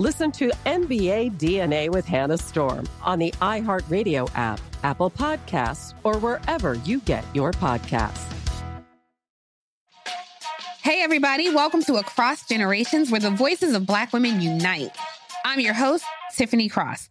Listen to NBA DNA with Hannah Storm on the iHeartRadio app, Apple Podcasts, or wherever you get your podcasts. Hey, everybody, welcome to Across Generations, where the voices of Black women unite. I'm your host, Tiffany Cross.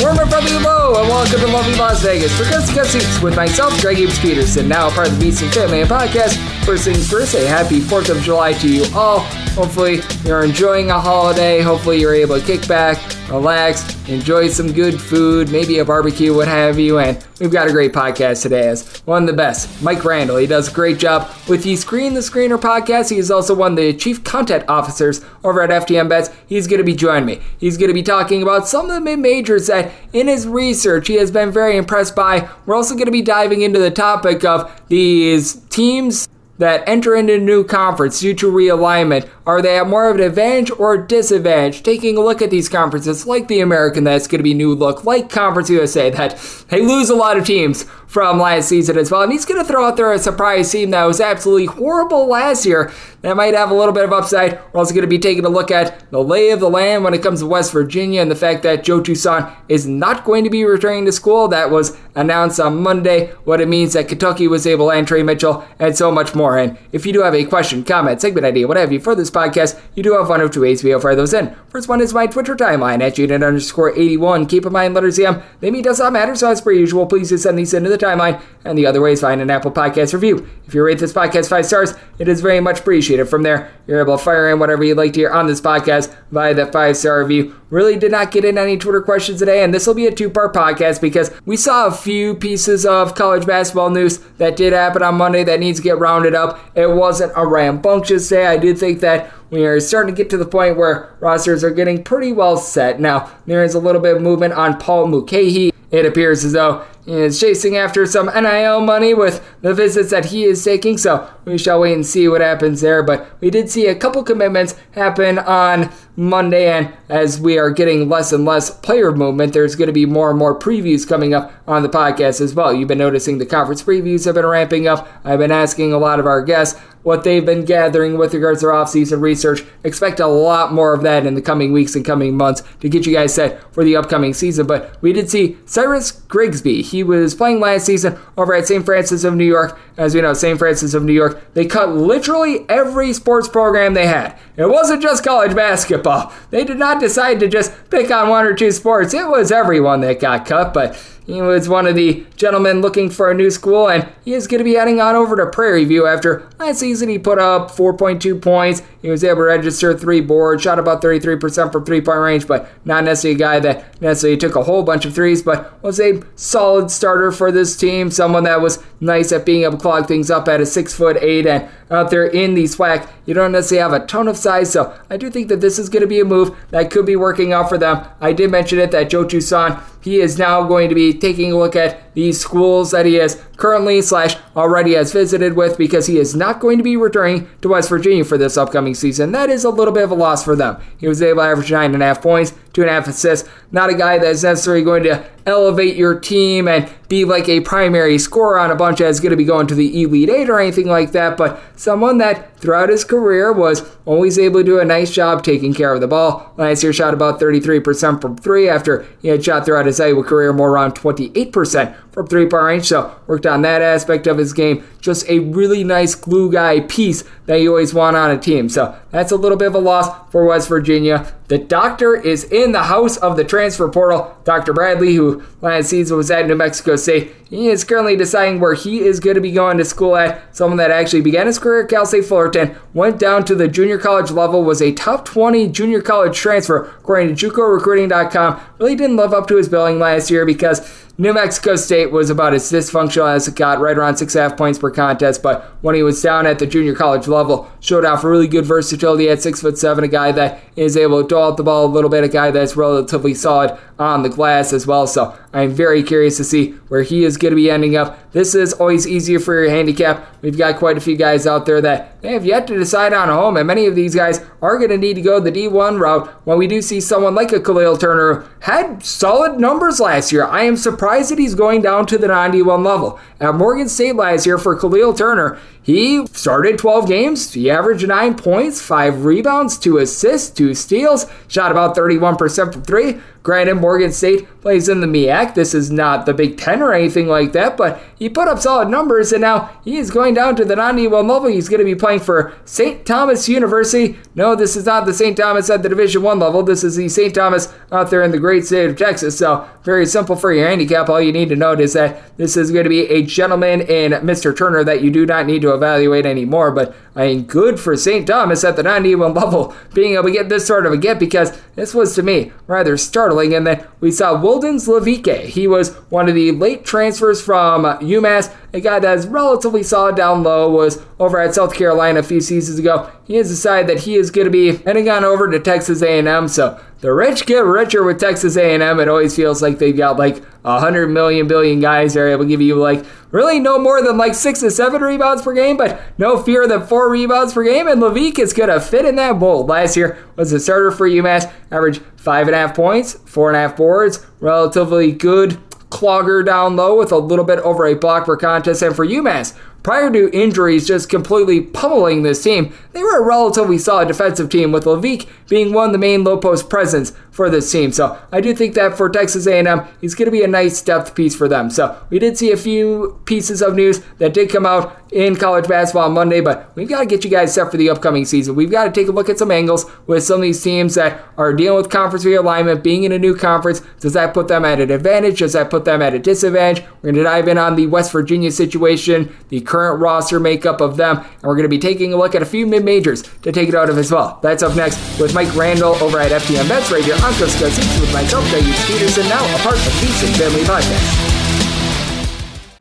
Warmer brother low, and welcome to lovely Las Vegas for Guts Gut Seats with myself, Greg Gibbs Peterson, now part of the Beats and Family podcast. First things first, a happy 4th of July to you all. Hopefully, you're enjoying a holiday. Hopefully, you're able to kick back, relax, enjoy some good food, maybe a barbecue, what have you. And we've got a great podcast today as one of the best. Mike Randle, he does a great job with the Screen the Screener podcast. He is also one of the chief content officers over at FTN Bets. He's going to be joining me. He's going to be talking about some of the mid majors that in his research he has been very impressed by. We're also going to be diving into the topic of these teams that enter into new conference due to realignment? Are they at more of an advantage or disadvantage? Taking a look at these conferences, like the American, that's going to be new look, like Conference USA, that they lose a lot of teams from last season as well. And he's going to throw out there a surprise team that was absolutely horrible last year that might have a little bit of upside. We're also going to be taking a look at the lay of the land when it comes to West Virginia and the fact that Joe Toussaint is not going to be returning to school. That was announced on Monday. What it means that Kentucky was able to land Tre Mitchell and so much more. And if you do have a question, comment, segment idea, what have you for this podcast, you do have one of two ways to fire those in. First one is my Twitter timeline at Jaden underscore 81. Keep in mind, letters M, they mean does not matter, so as per usual, please just send these into the timeline. And the other way is find an Apple Podcast review. If you rate this podcast five stars, it is very much appreciated. From there, you're able to fire in whatever you'd like to hear on this podcast via that five star review. Really did not get in any Twitter questions today, and this will be a two part podcast because we saw a few pieces of college basketball news that did happen on Monday that needs to get rounded up. It wasn't a rambunctious day. I do think that we are starting to get to the point where rosters are getting pretty well set. Now, there is a little bit of movement on Paul Mulcahy. It appears as though is chasing after some NIL money with the visits that he is taking, so we shall wait and see what happens there. But we did see a couple commitments happen on Monday, and as we are getting less and less player movement, there's going to be more and more previews coming up on the podcast as well. You've been noticing the conference previews have been ramping up. I've been asking a lot of our guests what they've been gathering with regards to their offseason research. Expect a lot more of that in the coming weeks and coming months to get you guys set for the upcoming season. But we did see Cyrus Grigsby. He was playing last season over at St. Francis of New York. As we know, St. Francis of New York, they cut literally every sports program they had. It wasn't just college basketball. They did not decide to just pick on one or two sports. It was everyone that got cut, but he was one of the gentlemen looking for a new school, and he is going to be heading on over to Prairie View after last season he put up 4.2 points. He was able to register three boards, shot about 33% from three point range, but not necessarily a guy that necessarily took a whole bunch of threes, but was a solid starter for this team. Someone that was nice at being able to clog things up at a six foot eight and out there in the SWAC. You don't necessarily have a ton of size, so I do think that this is going to be a move that could be working out for them. I did mention it that Joe Toussaint, he is now going to be taking a look at these schools that he has currently slash already has visited with because he is not going to be returning to West Virginia for this upcoming season. That is a little bit of a loss for them. He was able to average nine and a half points, two and a half assists. Not a guy that's necessarily going to elevate your team and be like a primary scorer on a bunch that's going to be going to the Elite Eight or anything like that, but someone that throughout his career was always able to do a nice job taking care of the ball. Last year shot about 33% from three after he had shot throughout his Iowa career more around 28% from three point range. So worked on that aspect of his game. Just a really nice glue guy piece that you always want on a team. So that's a little bit of a loss for West Virginia. The doctor is in the house of the transfer portal. Dr. Bradley, who last season was at New Mexico State, he is currently deciding where he is going to be going to school at. Someone that actually began his career at Cal State Fullerton, went down to the junior college level, was a top 20 junior college transfer, according to JUCORecruiting.com. Really didn't live up to his billing last year because New Mexico State was about as dysfunctional as it got, right around six and a half points per contest. But when he was down at the junior college level, showed off really good versatility at six foot seven, a guy that is able to dole out the ball a little bit, a guy that's relatively solid on the glass as well. So I'm very curious to see where he is going to be ending up. This is always easier for your handicap. We've got quite a few guys out there that they have yet to decide on a home, and many of these guys are going to need to go the D1 route when we do see someone like a Khalil Turner had solid numbers last year. I am surprised that he's going down to the 91 level. At Morgan State last year for Khalil Turner, he started 12 games. He averaged 9 points, 5 rebounds, 2 assists, 2 steals, shot about 31% from 3. Granted, Morgan State plays in the MEAC. This is not the Big Ten or anything like that, but he put up solid numbers, and now he is going down to the 91 level. He's going to be playing for St. Thomas University. No, this is not the St. Thomas at the Division One level. This is the St. Thomas out there in the great state of Texas. So, very simple for your handicap. All you need to note is that this is going to be a gentleman in Mr. Turner that you do not need to evaluate anymore. But I mean, good for St. Thomas at the 91 level being able to get this sort of a get because this was to me rather startling. And then we saw Wildens Leveque. He was one of the late transfers from UMass a guy that's relatively solid down low, was over at South Carolina a few seasons ago. He has decided that he is going to be heading on over to Texas A&M. So the rich get richer with Texas A&M. It always feels like they've got like a hundred million billion guys they're able to give you like really no more than like six to seven rebounds per game, but no fewer than four rebounds per game. And Leveque is going to fit in that mold. Last year was a starter for UMass, averaged five and a half points, four and a half boards, relatively good clogger down low with a little bit over a block per contest. And for UMass, prior to injuries just completely pummeling this team, they were a relatively solid defensive team with Leveque being one of the main low post presence for this team. So I do think that for Texas A&M, he's going to be a nice depth piece for them. So we did see a few pieces of news that did come out in college basketball on Monday, but we've got to get you guys set for the upcoming season. We've got to take a look at some angles with some of these teams that are dealing with conference realignment, being in a new conference. Does that put them at an advantage? Does that put them at a disadvantage? We're going to dive in on the West Virginia situation, the current roster makeup of them, and we're going to be taking a look at a few mid majors to take it out of as well. That's up next with Mike Randle over at FTN Bets right here on Coast with myself, Dougie Peterson, now a part of Beats Family Podcast.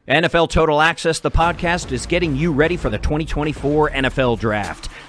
NFL Total Access, the podcast, is getting you ready for the 2024 NFL Draft.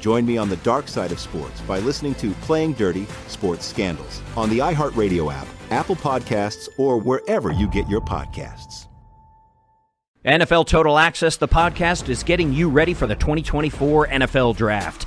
Join me on the dark side of sports by listening to Playing Dirty Sports Scandals on the iHeartRadio app Apple Podcasts, or wherever you get your podcasts. NFL Total Access, the podcast, is getting you ready for the 2024 NFL Draft.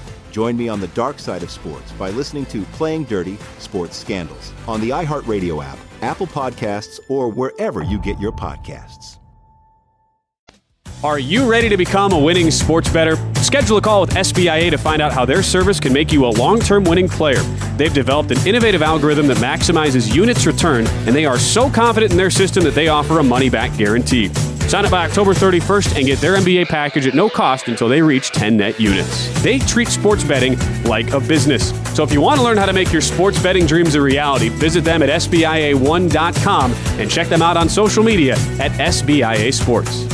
Join me on the dark side of sports by listening to Playing Dirty Sports Scandals on the iHeartRadio app, Apple Podcasts, or wherever you get your podcasts. Are you ready to become a winning sports bettor? Schedule a call with SBIA to find out how their service can make you a long term winning player. They've developed an innovative algorithm that maximizes units return, and they are so confident in their system that they offer a money back guarantee. Sign up by October 31st and get their MBA package at no cost until they reach 10 net units. They treat sports betting like a business. So if you want to learn how to make your sports betting dreams a reality, visit them at SBIA1.com and check them out on social media at SBIA Sports.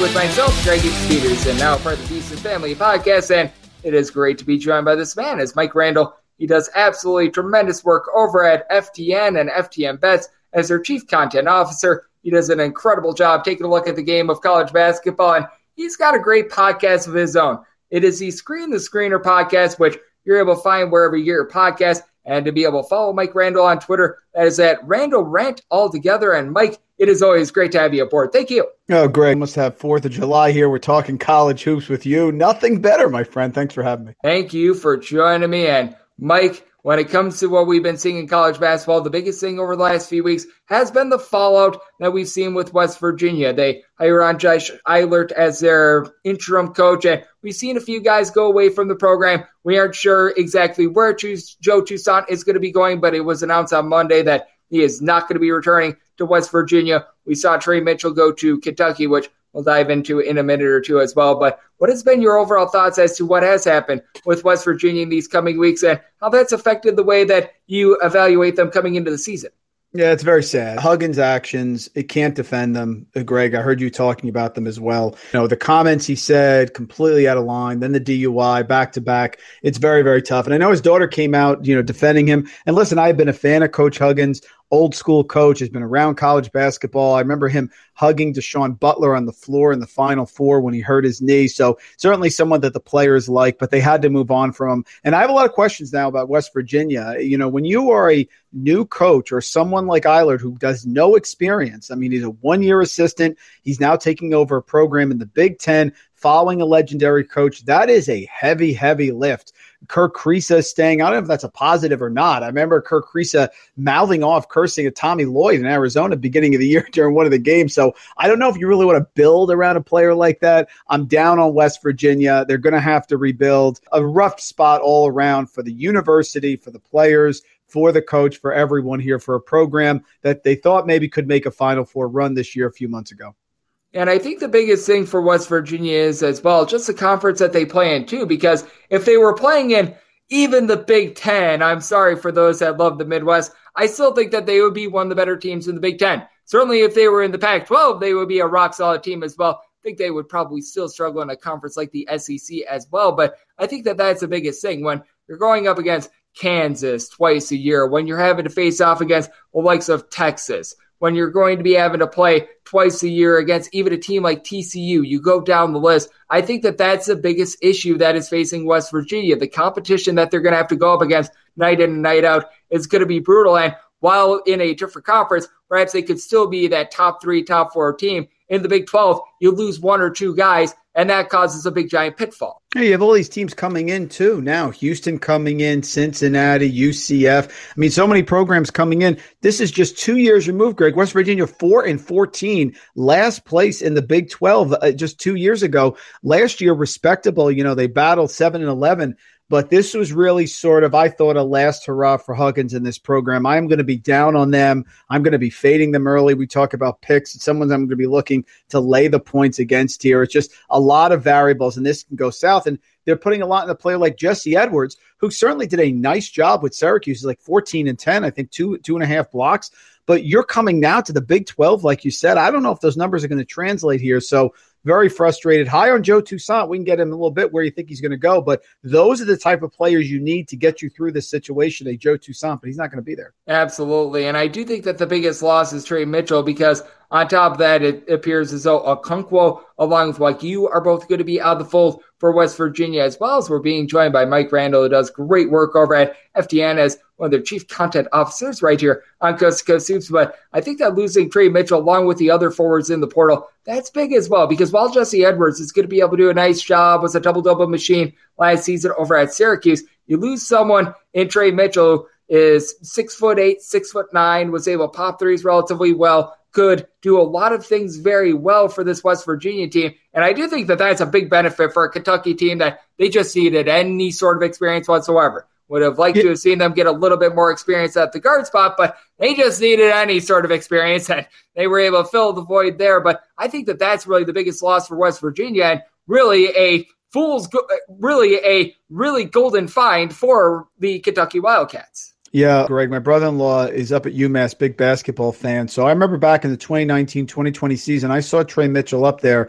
With myself, Greg Peterson, now part of the Decent Family Podcast, and it is great to be joined by this man, as Mike Randle. He does absolutely tremendous work over at FTN and FTN Bets as their chief content officer. He does an incredible job taking a look at the game of college basketball, and he's got a great podcast of his own. It is the Screen the Screener podcast, which you're able to find wherever you get your podcast. And to be able to follow Mike Randle on Twitter, that is at Randle Rant altogether. And Mike, it is always great to have you aboard. Thank you. Oh, Greg, must have 4th of July here. We're talking college hoops with you. Nothing better, my friend. Thanks for having me. Thank you for joining me. And Mike, when it comes to what we've been seeing in college basketball, the biggest thing over the last few weeks has been the fallout that we've seen with West Virginia. They hire on Josh Eilert as their interim coach, and we've seen a few guys go away from the program. We aren't sure exactly where Joe Toussaint is going to be going, but it was announced on Monday that he is not going to be returning to West Virginia. We saw Tre Mitchell go to Kentucky, which we'll dive into in a minute or two as well. But what has been your overall thoughts as to what has happened with West Virginia in these coming weeks and how that's affected the way that you evaluate them coming into the season? Yeah, it's very sad. Huggins' actions, it can't defend them. Uh, Greg, I heard you talking about them as well. You know, the comments he said completely out of line, then the DUI back to back. It's very, very tough. And I know his daughter came out, you know, defending him. And listen, I've been a fan of Coach Huggins old school coach, has been around college basketball. I remember him hugging Da'Sean Butler on the floor in the Final Four when he hurt his knee. So certainly someone that the players like, but they had to move on from. And I have a lot of questions now about West Virginia. You know, when you are a new coach or someone like Eilert who does no experience, I mean, he's a one year assistant. He's now taking over a program in the Big Ten following a legendary coach. That is a heavy, heavy lift Kerr Kriisa staying. I don't know if that's a positive or not. I remember Kerr Kriisa mouthing off, cursing at Tommy Lloyd in Arizona beginning of the year during one of the games. So I don't know if you really want to build around a player like that. I'm down on West Virginia. They're going to have to rebuild. A rough spot all around for the university, for the players, for the coach, for everyone here for a program that they thought maybe could make a Final Four run this year a few months ago. And I think the biggest thing for West Virginia is as well just the conference that they play in too, because if they were playing in even the Big Ten, I'm sorry for those that love the Midwest, I still think that they would be one of the better teams in the Big Ten. Certainly, if they were in the Pac 12, they would be a rock solid team as well. I think they would probably still struggle in a conference like the SEC as well. But I think that that's the biggest thing when you're going up against Kansas twice a year, when you're having to face off against the likes of Texas, when you're going to be having to play twice a year against even a team like TCU. You go down the list. I think that that's the biggest issue that is facing West Virginia. The competition that they're going to have to go up against night in and night out is going to be brutal. And while in a different conference, perhaps they could still be that top three, top four team. In the Big 12, you lose one or two guys, and that causes a big giant pitfall. Yeah, you have all these teams coming in too now. Houston coming in, Cincinnati, UCF. I mean, so many programs coming in. This is just two years removed, Greg. West Virginia four and fourteen, last place in the Big Twelve uh, just two years ago. Last year, respectable. You know, they battled seven and eleven. But this was really sort of, I thought, a last hurrah for Huggins in this program. I'm going to be down on them. I'm going to be fading them early. We talk about picks. Someone I'm going to be looking to lay the points against here. It's just a lot of variables, and this can go south. And they're putting a lot in a player like Jesse Edwards, who certainly did a nice job with Syracuse. He's like 14 and 10, I think two two and a half blocks. But you're coming now to the Big 12, like you said. I don't know if those numbers are going to translate here. So very frustrated. High on Joe Toussaint. We can get him a little bit where you think he's going to go, but those are the type of players you need to get you through this situation. A Joe Toussaint, but he's not going to be there. Absolutely. And I do think that the biggest loss is Tre Mitchell because On top of that, it appears as though Okonkwo, along with like you, are both going to be out of the fold for West Virginia, as well as we're being joined by Mike Randle, who does great work over at FTN as one of their chief content officers right here on Coast to Coast. But I think that losing Tre Mitchell, along with the other forwards in the portal, that's big as well, because while Jesse Edwards is going to be able to do a nice job, was a double double machine last season over at Syracuse, you lose someone in Tre Mitchell is six foot eight, six foot nine, was able to pop threes relatively well, could do a lot of things very well for this West Virginia team. And I do think that that's a big benefit for a Kentucky team that they just needed any sort of experience whatsoever. Would have liked to have seen them get a little bit more experience at the guard spot, but they just needed any sort of experience and they were able to fill the void there. But I think that that's really the biggest loss for West Virginia and really a fool's, really a really golden find for the Kentucky Wildcats. Yeah, Greg, my brother in law is up at UMass, big basketball fan. So I remember back in the 2019 2020 season, I saw Tre Mitchell up there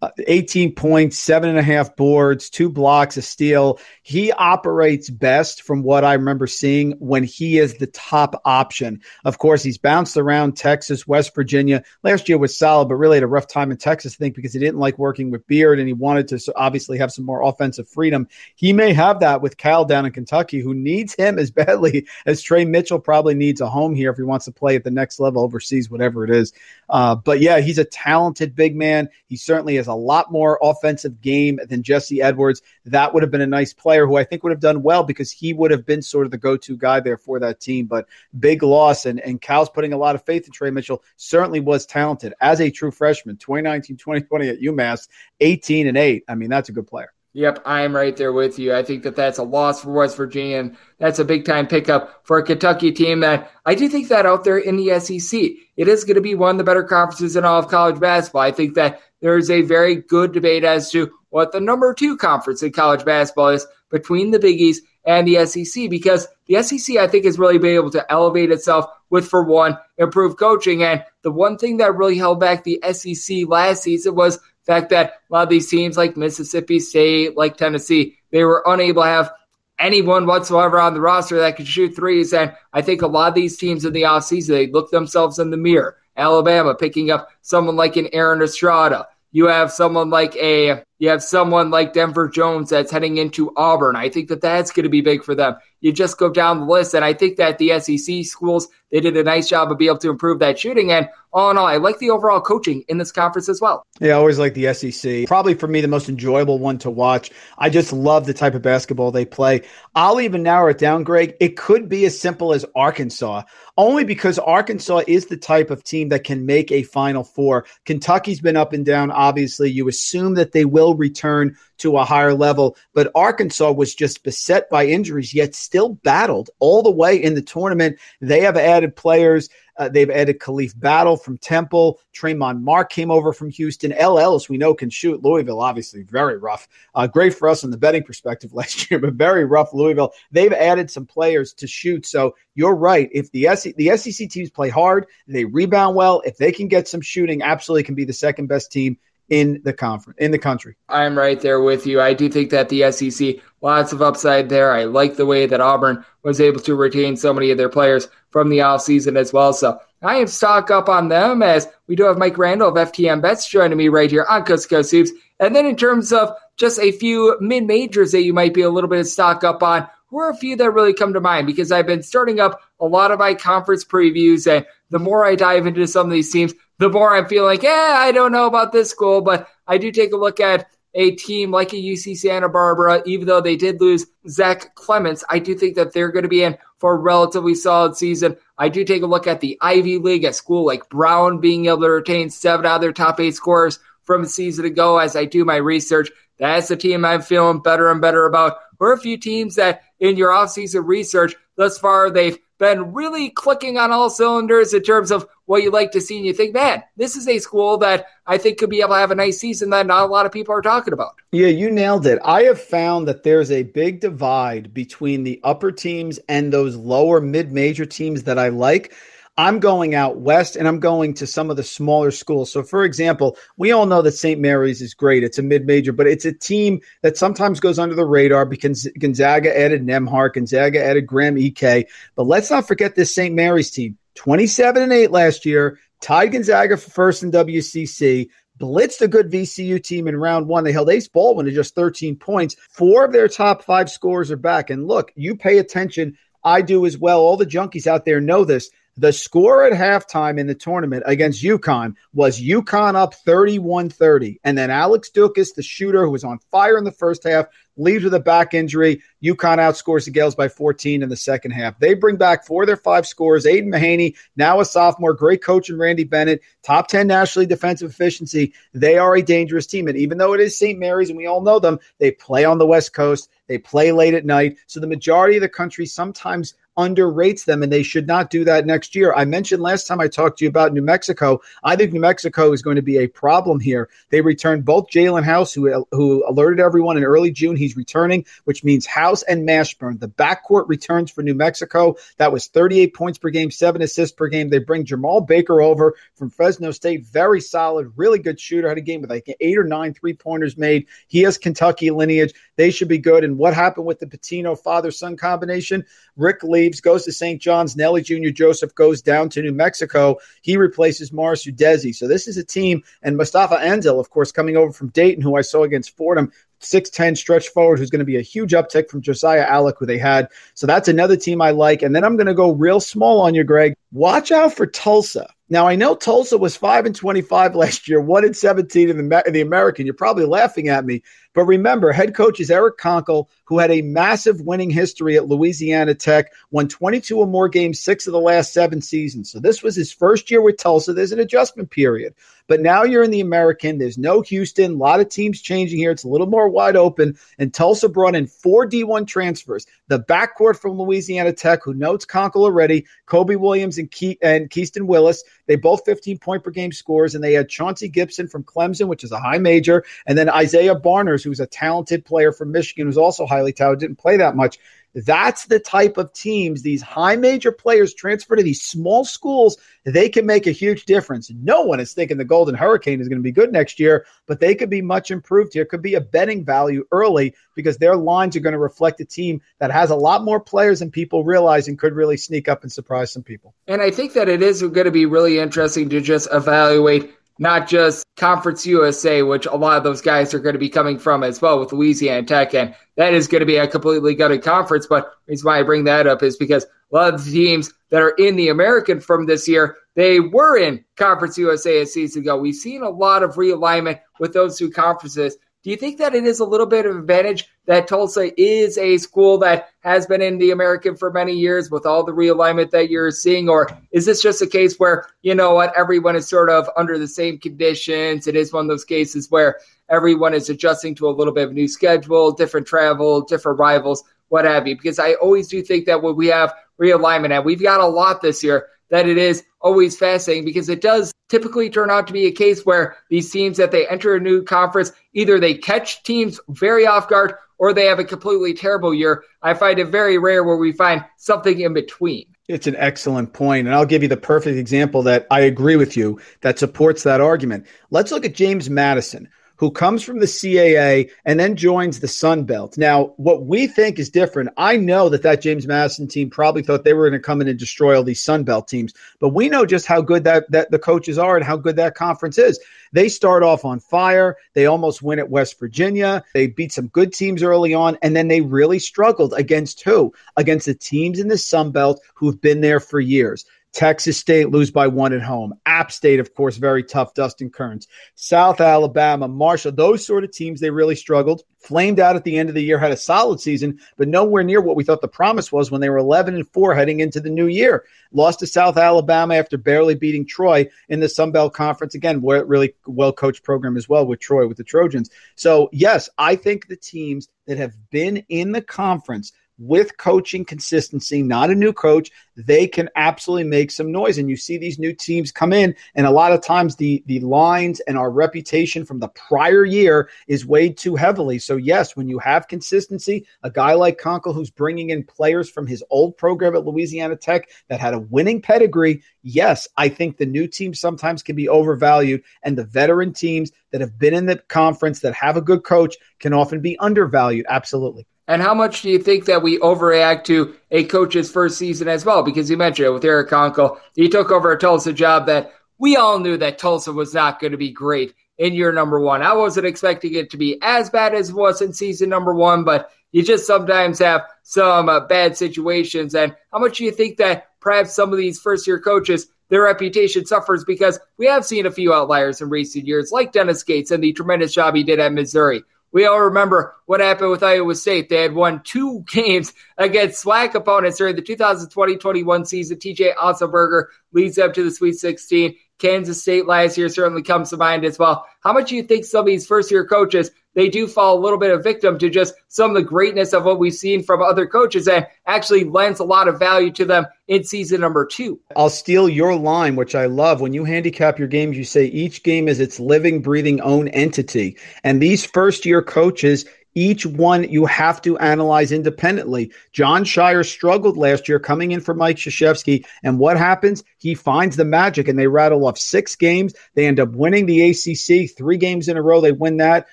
uh, 18 points, seven and a half boards, two blocks, a steal. He operates best from what I remember seeing when he is the top option. Of course, he's bounced around Texas, West Virginia. Last year was solid, but really had a rough time in Texas, I think, because he didn't like working with Beard and he wanted to obviously have some more offensive freedom. He may have that with Cal down in Kentucky, who needs him as badly as Tre Mitchell probably needs a home here if he wants to play at the next level overseas, whatever it is. Uh, but yeah, he's a talented big man. He certainly has a lot more offensive game than Jesse Edwards. That would have been a nice player who I think would have done well because he would have been sort of the go-to guy there for that team. But big loss, and, and Cal's putting a lot of faith in Tre Mitchell. Certainly was talented as a true freshman, 2019, 2020 at UMass, 18 and 8. I mean, that's a good player. Yep, I am right there with you. I think that that's a loss for West Virginia, and that's a big time pickup for a Kentucky team that I do think that out there in the SEC, it is going to be one of the better conferences in all of college basketball. I think that there is a very good debate as to what the number two conference in college basketball is between the Big East and the SEC, because the SEC, I think, has really been able to elevate itself with, for one, improved coaching. And the one thing that really held back the SEC last season was fact that a lot of these teams like Mississippi State, like Tennessee, they were unable to have anyone whatsoever on the roster that could shoot threes. And I think a lot of these teams in the offseason, they look themselves in the mirror. Alabama picking up someone like an Aaron Estrada. You have someone like a you have someone like Denver Jones that's heading into Auburn. I think that that's going to be big for them. You just go down the list, and I think that the SEC schools they did a nice job of being able to improve that shooting. And all in all, I like the overall coaching in this conference as well. Yeah, I always like the SEC. Probably for me, the most enjoyable one to watch. I just love the type of basketball they play. I'll even narrow it down, Greg. It could be as simple as Arkansas, only because Arkansas is the type of team that can make a Final Four. Kentucky's been up and down, obviously. You assume that they will return to a higher level. But Arkansas was just beset by injuries, yet still battled all the way in the tournament. They have added players. Uh, they've added Khalif Battle from Temple. Tramon Mark came over from Houston. El Ellis, we know, can shoot. Louisville, obviously, very rough. Uh, great for us in the betting perspective last year, but very rough Louisville. They've added some players to shoot. So you're right. If the, SEC, the SEC teams play hard, they rebound well. If they can get some shooting, absolutely can be the second best team in the conference in the country. I'm right there with you. I do think that the SEC lots of upside there. I like the way that Auburn was able to retain so many of their players from the offseason as well. So I am stock up on them as we do have Mike Randle of FTN Bets joining me right here on Coast Coast Hoops. And then in terms of just a few mid majors that you might be a little bit of stock up on, who are a few that really come to mind? Because I've been starting up a lot of my conference previews, and the more I dive into some of these teams, the more I'm feeling like, yeah, I don't know about this school, but I do take a look at a team like a UC Santa Barbara, even though they did lose Zach Clements, I do think that they're going to be in for a relatively solid season. I do take a look at the Ivy League, a school like Brown being able to retain seven out of their top eight scorers from a season ago as I do my research. That's the team I'm feeling better and better about. Or a few teams that in your offseason research thus far, they've been really clicking on all cylinders in terms of what you like to see, and you think, man, this is a school that I think could be able to have a nice season that not a lot of people are talking about. Yeah, you nailed it. I have found that there's a big divide between the upper teams and those lower mid major teams that I like. I'm going out west and I'm going to some of the smaller schools. So, for example, we all know that St. Mary's is great. It's a mid major, but it's a team that sometimes goes under the radar because Gonzaga added Nembhard, Gonzaga added Graham Ike. But let's not forget this St. Mary's team 27 and 8 last year, tied Gonzaga for first in WCC, blitzed a good VCU team in round one. They held Ace Baldwin to just 13 points. Four of their top five scores are back. And look, you pay attention. I do as well. All the junkies out there know this. The score at halftime in the tournament against UConn was UConn up 31 30. And then Alex Ducas, the shooter who was on fire in the first half, leaves with a back injury. UConn outscores the Gales by 14 in the second half. They bring back four of their five scores. Aidan Mahaney, now a sophomore, great coach, and Randy Bennett, top 10 nationally defensive efficiency. They are a dangerous team. And even though it is St. Mary's and we all know them, they play on the West Coast. They play late at night. So the majority of the country sometimes underrates them, and they should not do that next year. I mentioned last time I talked to you about New Mexico. I think New Mexico is going to be a problem here. They returned both Jaelen House, who who alerted everyone in early June he's returning, which means House and Mashburn. The backcourt returns for New Mexico. That was 38 points per game, seven assists per game. They bring Jemarl Baker over from Fresno State, very solid, really good shooter. Had a game with like eight or nine three pointers made. He has Kentucky lineage. They should be good. And what happened with the Pitino father son combination? Rick leaves, goes to St. John's. Nelly Jr. Joseph goes down to New Mexico. He replaces Morris Udeze. So this is a team, and Mustapha Amzil, of course, coming over from Dayton, who I saw against Fordham, 6'10 stretch forward who's going to be a huge uptick from Josiah Allick, who they had. So that's another team I like. And then I'm going to go real small on you, Greg. Watch out for Tulsa. Now I know Tulsa was five and twenty-five last year, one and seventeen in the in the American. You're probably laughing at me, but remember, head coach is Eric Konkol, who had a massive winning history at Louisiana Tech, won 22 or more games six of the last seven seasons. So this was his first year with Tulsa. There's an adjustment period, but now you're in the American. There's no Houston. A lot of teams changing here. It's a little more wide open. And Tulsa brought in four D1 transfers. The backcourt from Louisiana Tech, who notes Konkol already, Cobe Williams and, Ke- and Keaston Willis. They both 15 point per game scores, and they had Chauncey Gibson from Clemson, which is a high major, and then Isaiah Barnes, who's a talented player from Michigan, who's also highly talented, didn't play that much. That's the type of teams these high major players transfer to these small schools. They can make a huge difference. No one is thinking the Golden Hurricane is going to be good next year, but they could be much improved here. Could be a betting value early because their lines are going to reflect a team that has a lot more players than people realize and could really sneak up and surprise some people. And I think that it is going to be really interesting to just evaluate not just Conference USA, which a lot of those guys are going to be coming from as well with Louisiana Tech. And that is going to be a completely gutted conference. But the reason why I bring that up is because a lot of the teams that are in the American from this year, they were in Conference USA a season ago. We've seen a lot of realignment with those two conferences. Do you think that it is a little bit of advantage that Tulsa is a school that has been in the American for many years with all the realignment that you're seeing? Or is this just a case where, you know what, everyone is sort of under the same conditions? It is one of those cases where everyone is adjusting to a little bit of a new schedule, different travel, different rivals, what have you. Because I always do think that when we have realignment, and we've got a lot this year, that it is always fascinating because it does typically turn out to be a case where these teams that they enter a new conference either they catch teams very off guard or they have a completely terrible year. I find it very rare where we find something in between. It's an excellent point, and I'll give you the perfect example that I agree with you that supports that argument. Let's look at James Madison who comes from the CAA and then joins the Sun Belt. Now, what we think is different, I know that that James Madison team probably thought they were going to come in and destroy all these Sun Belt teams, but we know just how good that, that the coaches are and how good that conference is. They start off on fire. They almost win at West Virginia. They beat some good teams early on, and then they really struggled against who? Against the teams in the Sun Belt who've been there for years. Texas State lose by one at home. App State, of course, very tough. Dustin Kerns. South Alabama, Marshall, those sort of teams, they really struggled. Flamed out at the end of the year, had a solid season, but nowhere near what we thought the promise was when they were 11 and 4 heading into the new year. Lost to South Alabama after barely beating Troy in the Sun Belt Conference. Again, really well coached program as well with Troy, with the Trojans. So, yes, I think the teams that have been in the conference with coaching consistency, not a new coach, they can absolutely make some noise. And you see these new teams come in, and a lot of times the the lines and our reputation from the prior year is weighed too heavily. So yes, when you have consistency, a guy like Konkol who's bringing in players from his old program at Louisiana Tech that had a winning pedigree, yes, I think the new teams sometimes can be overvalued, and the veteran teams that have been in the conference that have a good coach can often be undervalued. Absolutely. And how much do you think that we overreact to a coach's first season as well? Because you mentioned it with Eric Konkol. He took over a Tulsa job that we all knew that Tulsa was not going to be great in year number one. I wasn't expecting it to be as bad as it was in season number one, but you just sometimes have some uh, bad situations. And how much do you think that perhaps some of these first year coaches, their reputation suffers because we have seen a few outliers in recent years, like Dennis Gates and the tremendous job he did at Missouri. We all remember what happened with Iowa State. They had won two games against SWAC opponents during the 2020-21 season. TJ Otzelberger leads them to the Sweet 16. Kansas State last year certainly comes to mind as well. How much do you think some of these first year coaches they do fall a little bit of victim to just some of the greatness of what we've seen from other coaches and actually lends a lot of value to them in season number two. I'll steal your line, which I love. When you handicap your games, you say each game is its living, breathing own entity. And these first year coaches, each one you have to analyze independently. Jon Scheyer struggled last year coming in for Mike Krzyzewski. And what happens? He finds the magic and they rattle off six games. They end up winning the ACC three games in a row. They win that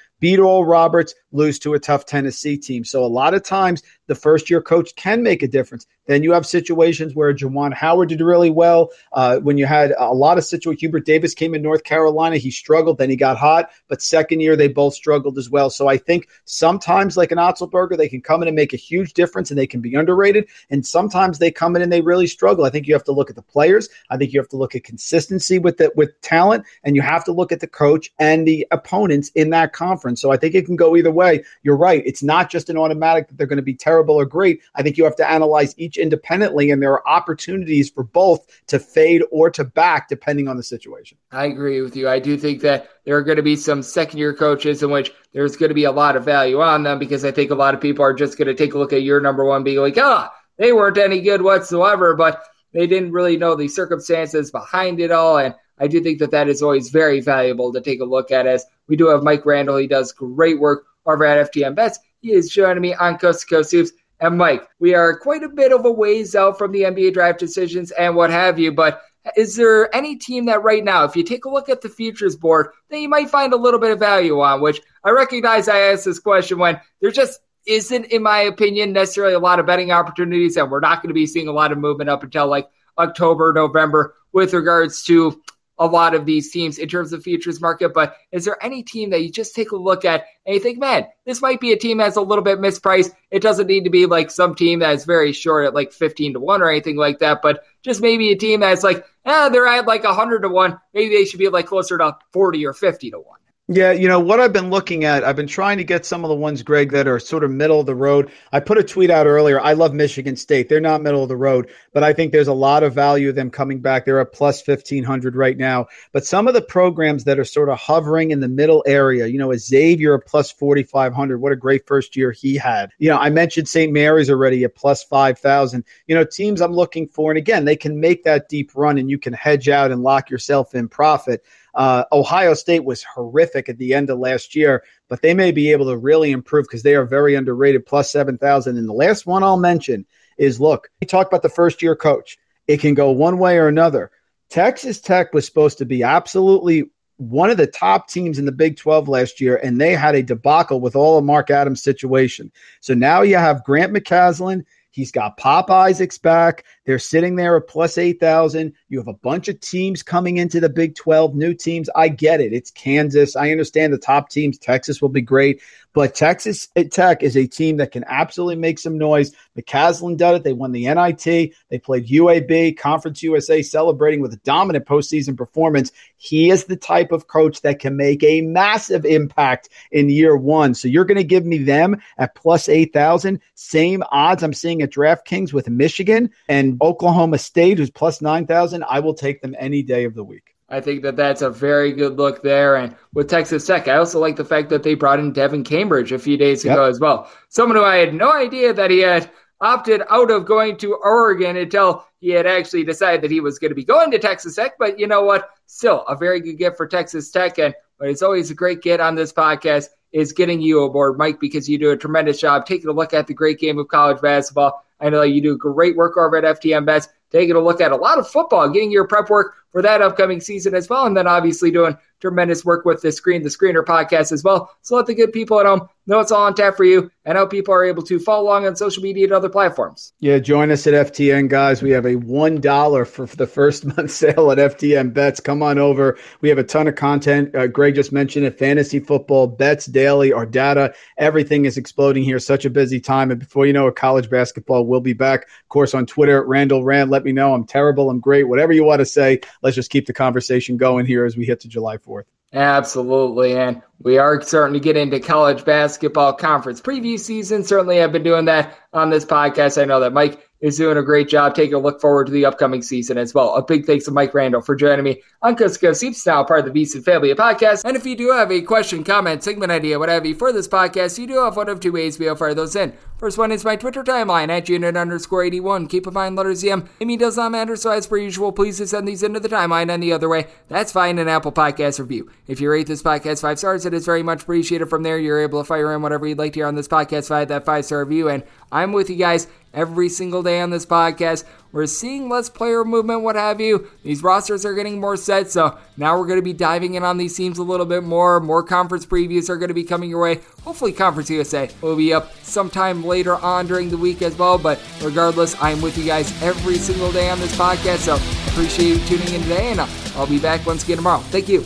beat Oral Roberts, lose to a tough Tennessee team. So a lot of times the first year coach can make a difference. Then you have situations where Juwan Howard did really well. Uh, when you had a lot of situations, Hubert Davis came in North Carolina, he struggled, then he got hot. But second year, they both struggled as well. So I think sometimes, like an Otzelberger, they can come in and make a huge difference and they can be underrated. And sometimes they come in and they really struggle. I think you have to look at the players. I think you have to look at consistency with the, with talent, and you have to look at the coach and the opponents in that conference. So I think it can go either way. You're right. It's not just an automatic that they're going to be terrible or great. I think you have to analyze each independently, and there are opportunities for both to fade or to back depending on the situation. I agree with you. I do think that there are going to be some second year coaches in which there's going to be a lot of value on them because I think a lot of people are just going to take a look at your number one, being like, ah, they weren't any good whatsoever, but they didn't really know the circumstances behind it all. And I do think that that is always very valuable to take a look at. As we do have Mike Randle, he does great work over at FTN Bets. He is joining me on Coast to Coast Hoops. And Mike, we are quite a bit of a ways out from the NBA draft decisions and what have you, but is there any team that right now, if you take a look at the futures board, that you might find a little bit of value on? Which I recognize I asked this question when there just isn't, in my opinion, necessarily a lot of betting opportunities, and we're not going to be seeing a lot of movement up until like October, November with regards to a lot of these teams in terms of futures market, but is there any team that you just take a look at and you think, man, this might be a team that's a little bit mispriced? It doesn't need to be like some team that's very short at like 15 to 1 or anything like that, but just maybe a team that's like, ah, they're at like 100 to 1. Maybe they should be like closer to 40 or 50 to 1. Yeah, you know what I've been looking at. I've been trying to get some of the ones, Greg, that are sort of middle of the road. I put a tweet out earlier. I love Michigan State. They're not middle of the road, but I think there's a lot of value of them coming back. They're at plus fifteen hundred right now. But some of the programs that are sort of hovering in the middle area, you know, Xavier at plus forty five hundred. What a great first year he had. You know, I mentioned St. Mary's already at plus five thousand. You know, teams I'm looking for, and again, they can make that deep run, and you can hedge out and lock yourself in profit. Uh, Ohio State was horrific at the end of last year, but they may be able to really improve because they are very underrated, plus 7,000. And the last one I'll mention is look, we talked about the first year coach. It can go one way or another. Texas Tech was supposed to be absolutely one of the top teams in the Big 12 last year, and they had a debacle with all of Mark Adams' situation. So now you have Grant McCasland. He's got Pop Isaacs back. They're sitting there at plus 8,000. You have a bunch of teams coming into the Big 12, new teams. I get it. It's Kansas. I understand the top teams. Texas will be great. But Texas Tech is a team that can absolutely make some noise. McCasland did it. They won the NIT. They played UAB, Conference USA, celebrating with a dominant postseason performance. He is the type of coach that can make a massive impact in year one. So you're going to give me them at plus 8,000. Same odds I'm seeing at DraftKings with Michigan and Oklahoma State, who's plus 9,000. I will take them any day of the week. I think that that's a very good look there. And with Texas Tech, I also like the fact that they brought in Devin Cambridge a few days ago yep. as well. Someone who I had no idea that he had opted out of going to Oregon until he had actually decided that he was going to be going to Texas Tech. But you know what? Still a very good get for Texas Tech. And but it's always a great get on this podcast is getting you aboard, Mike, because you do a tremendous job taking a look at the great game of college basketball. I know you do great work over at FTN Bets taking a look at a lot of football, getting your prep work for that upcoming season as well. And then obviously doing tremendous work with the Screen the Screener podcast as well. So let the good people at home know it's all on tap for you and how people are able to follow along on social media and other platforms. Yeah, join us at FTN, guys. We have a $1 for, for the first month sale at FTN Bets. Come on over. We have a ton of content. Uh, Greg just mentioned it fantasy football, bets daily, our data. Everything is exploding here. Such a busy time. And before you know it, college basketball will be back. Of course, on Twitter, Randle Rant. Let me know. I'm terrible. I'm great. Whatever you want to say, let's just keep the conversation going here as we hit to July 4th. Absolutely. And we are starting to get into college basketball conference preview season. Certainly, I've been doing that on this podcast. I know that Mike is doing a great job. Taking a look forward to the upcoming season as well. A big thanks to Mike Randle for joining me on Coast Seeps, now part of the Beast and Family podcast. And if you do have a question, comment, segment idea, whatever for this podcast, you do have one of two ways we'll fire those in. First one is my Twitter timeline at unit underscore 81. Keep in mind, letters EM. Amy does not matter, so as per usual, please just send these into the timeline. And the other way, that's fine, an Apple Podcast review. If you rate this podcast five stars, it is very much appreciated. From there, you're able to fire in whatever you'd like to hear on this podcast via that five star review. And I'm with you guys every single day on this podcast. We're seeing less player movement, what have you. These rosters are getting more set, so now we're going to be diving in on these teams a little bit more. More conference previews are going to be coming your way. Hopefully, Conference USA will be up sometime later on during the week as well. But regardless, I'm with you guys every single day on this podcast, so appreciate you tuning in today, and I'll be back once again tomorrow. Thank you.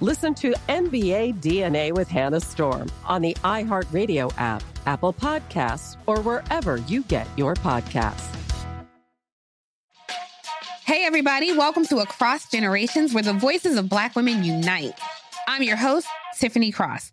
Listen to NBA DNA with Hannah Storm on the iHeartRadio app, Apple Podcasts, or wherever you get your podcasts. Hey, everybody, welcome to Across Generations, where the voices of Black women unite. I'm your host, Tiffany Cross.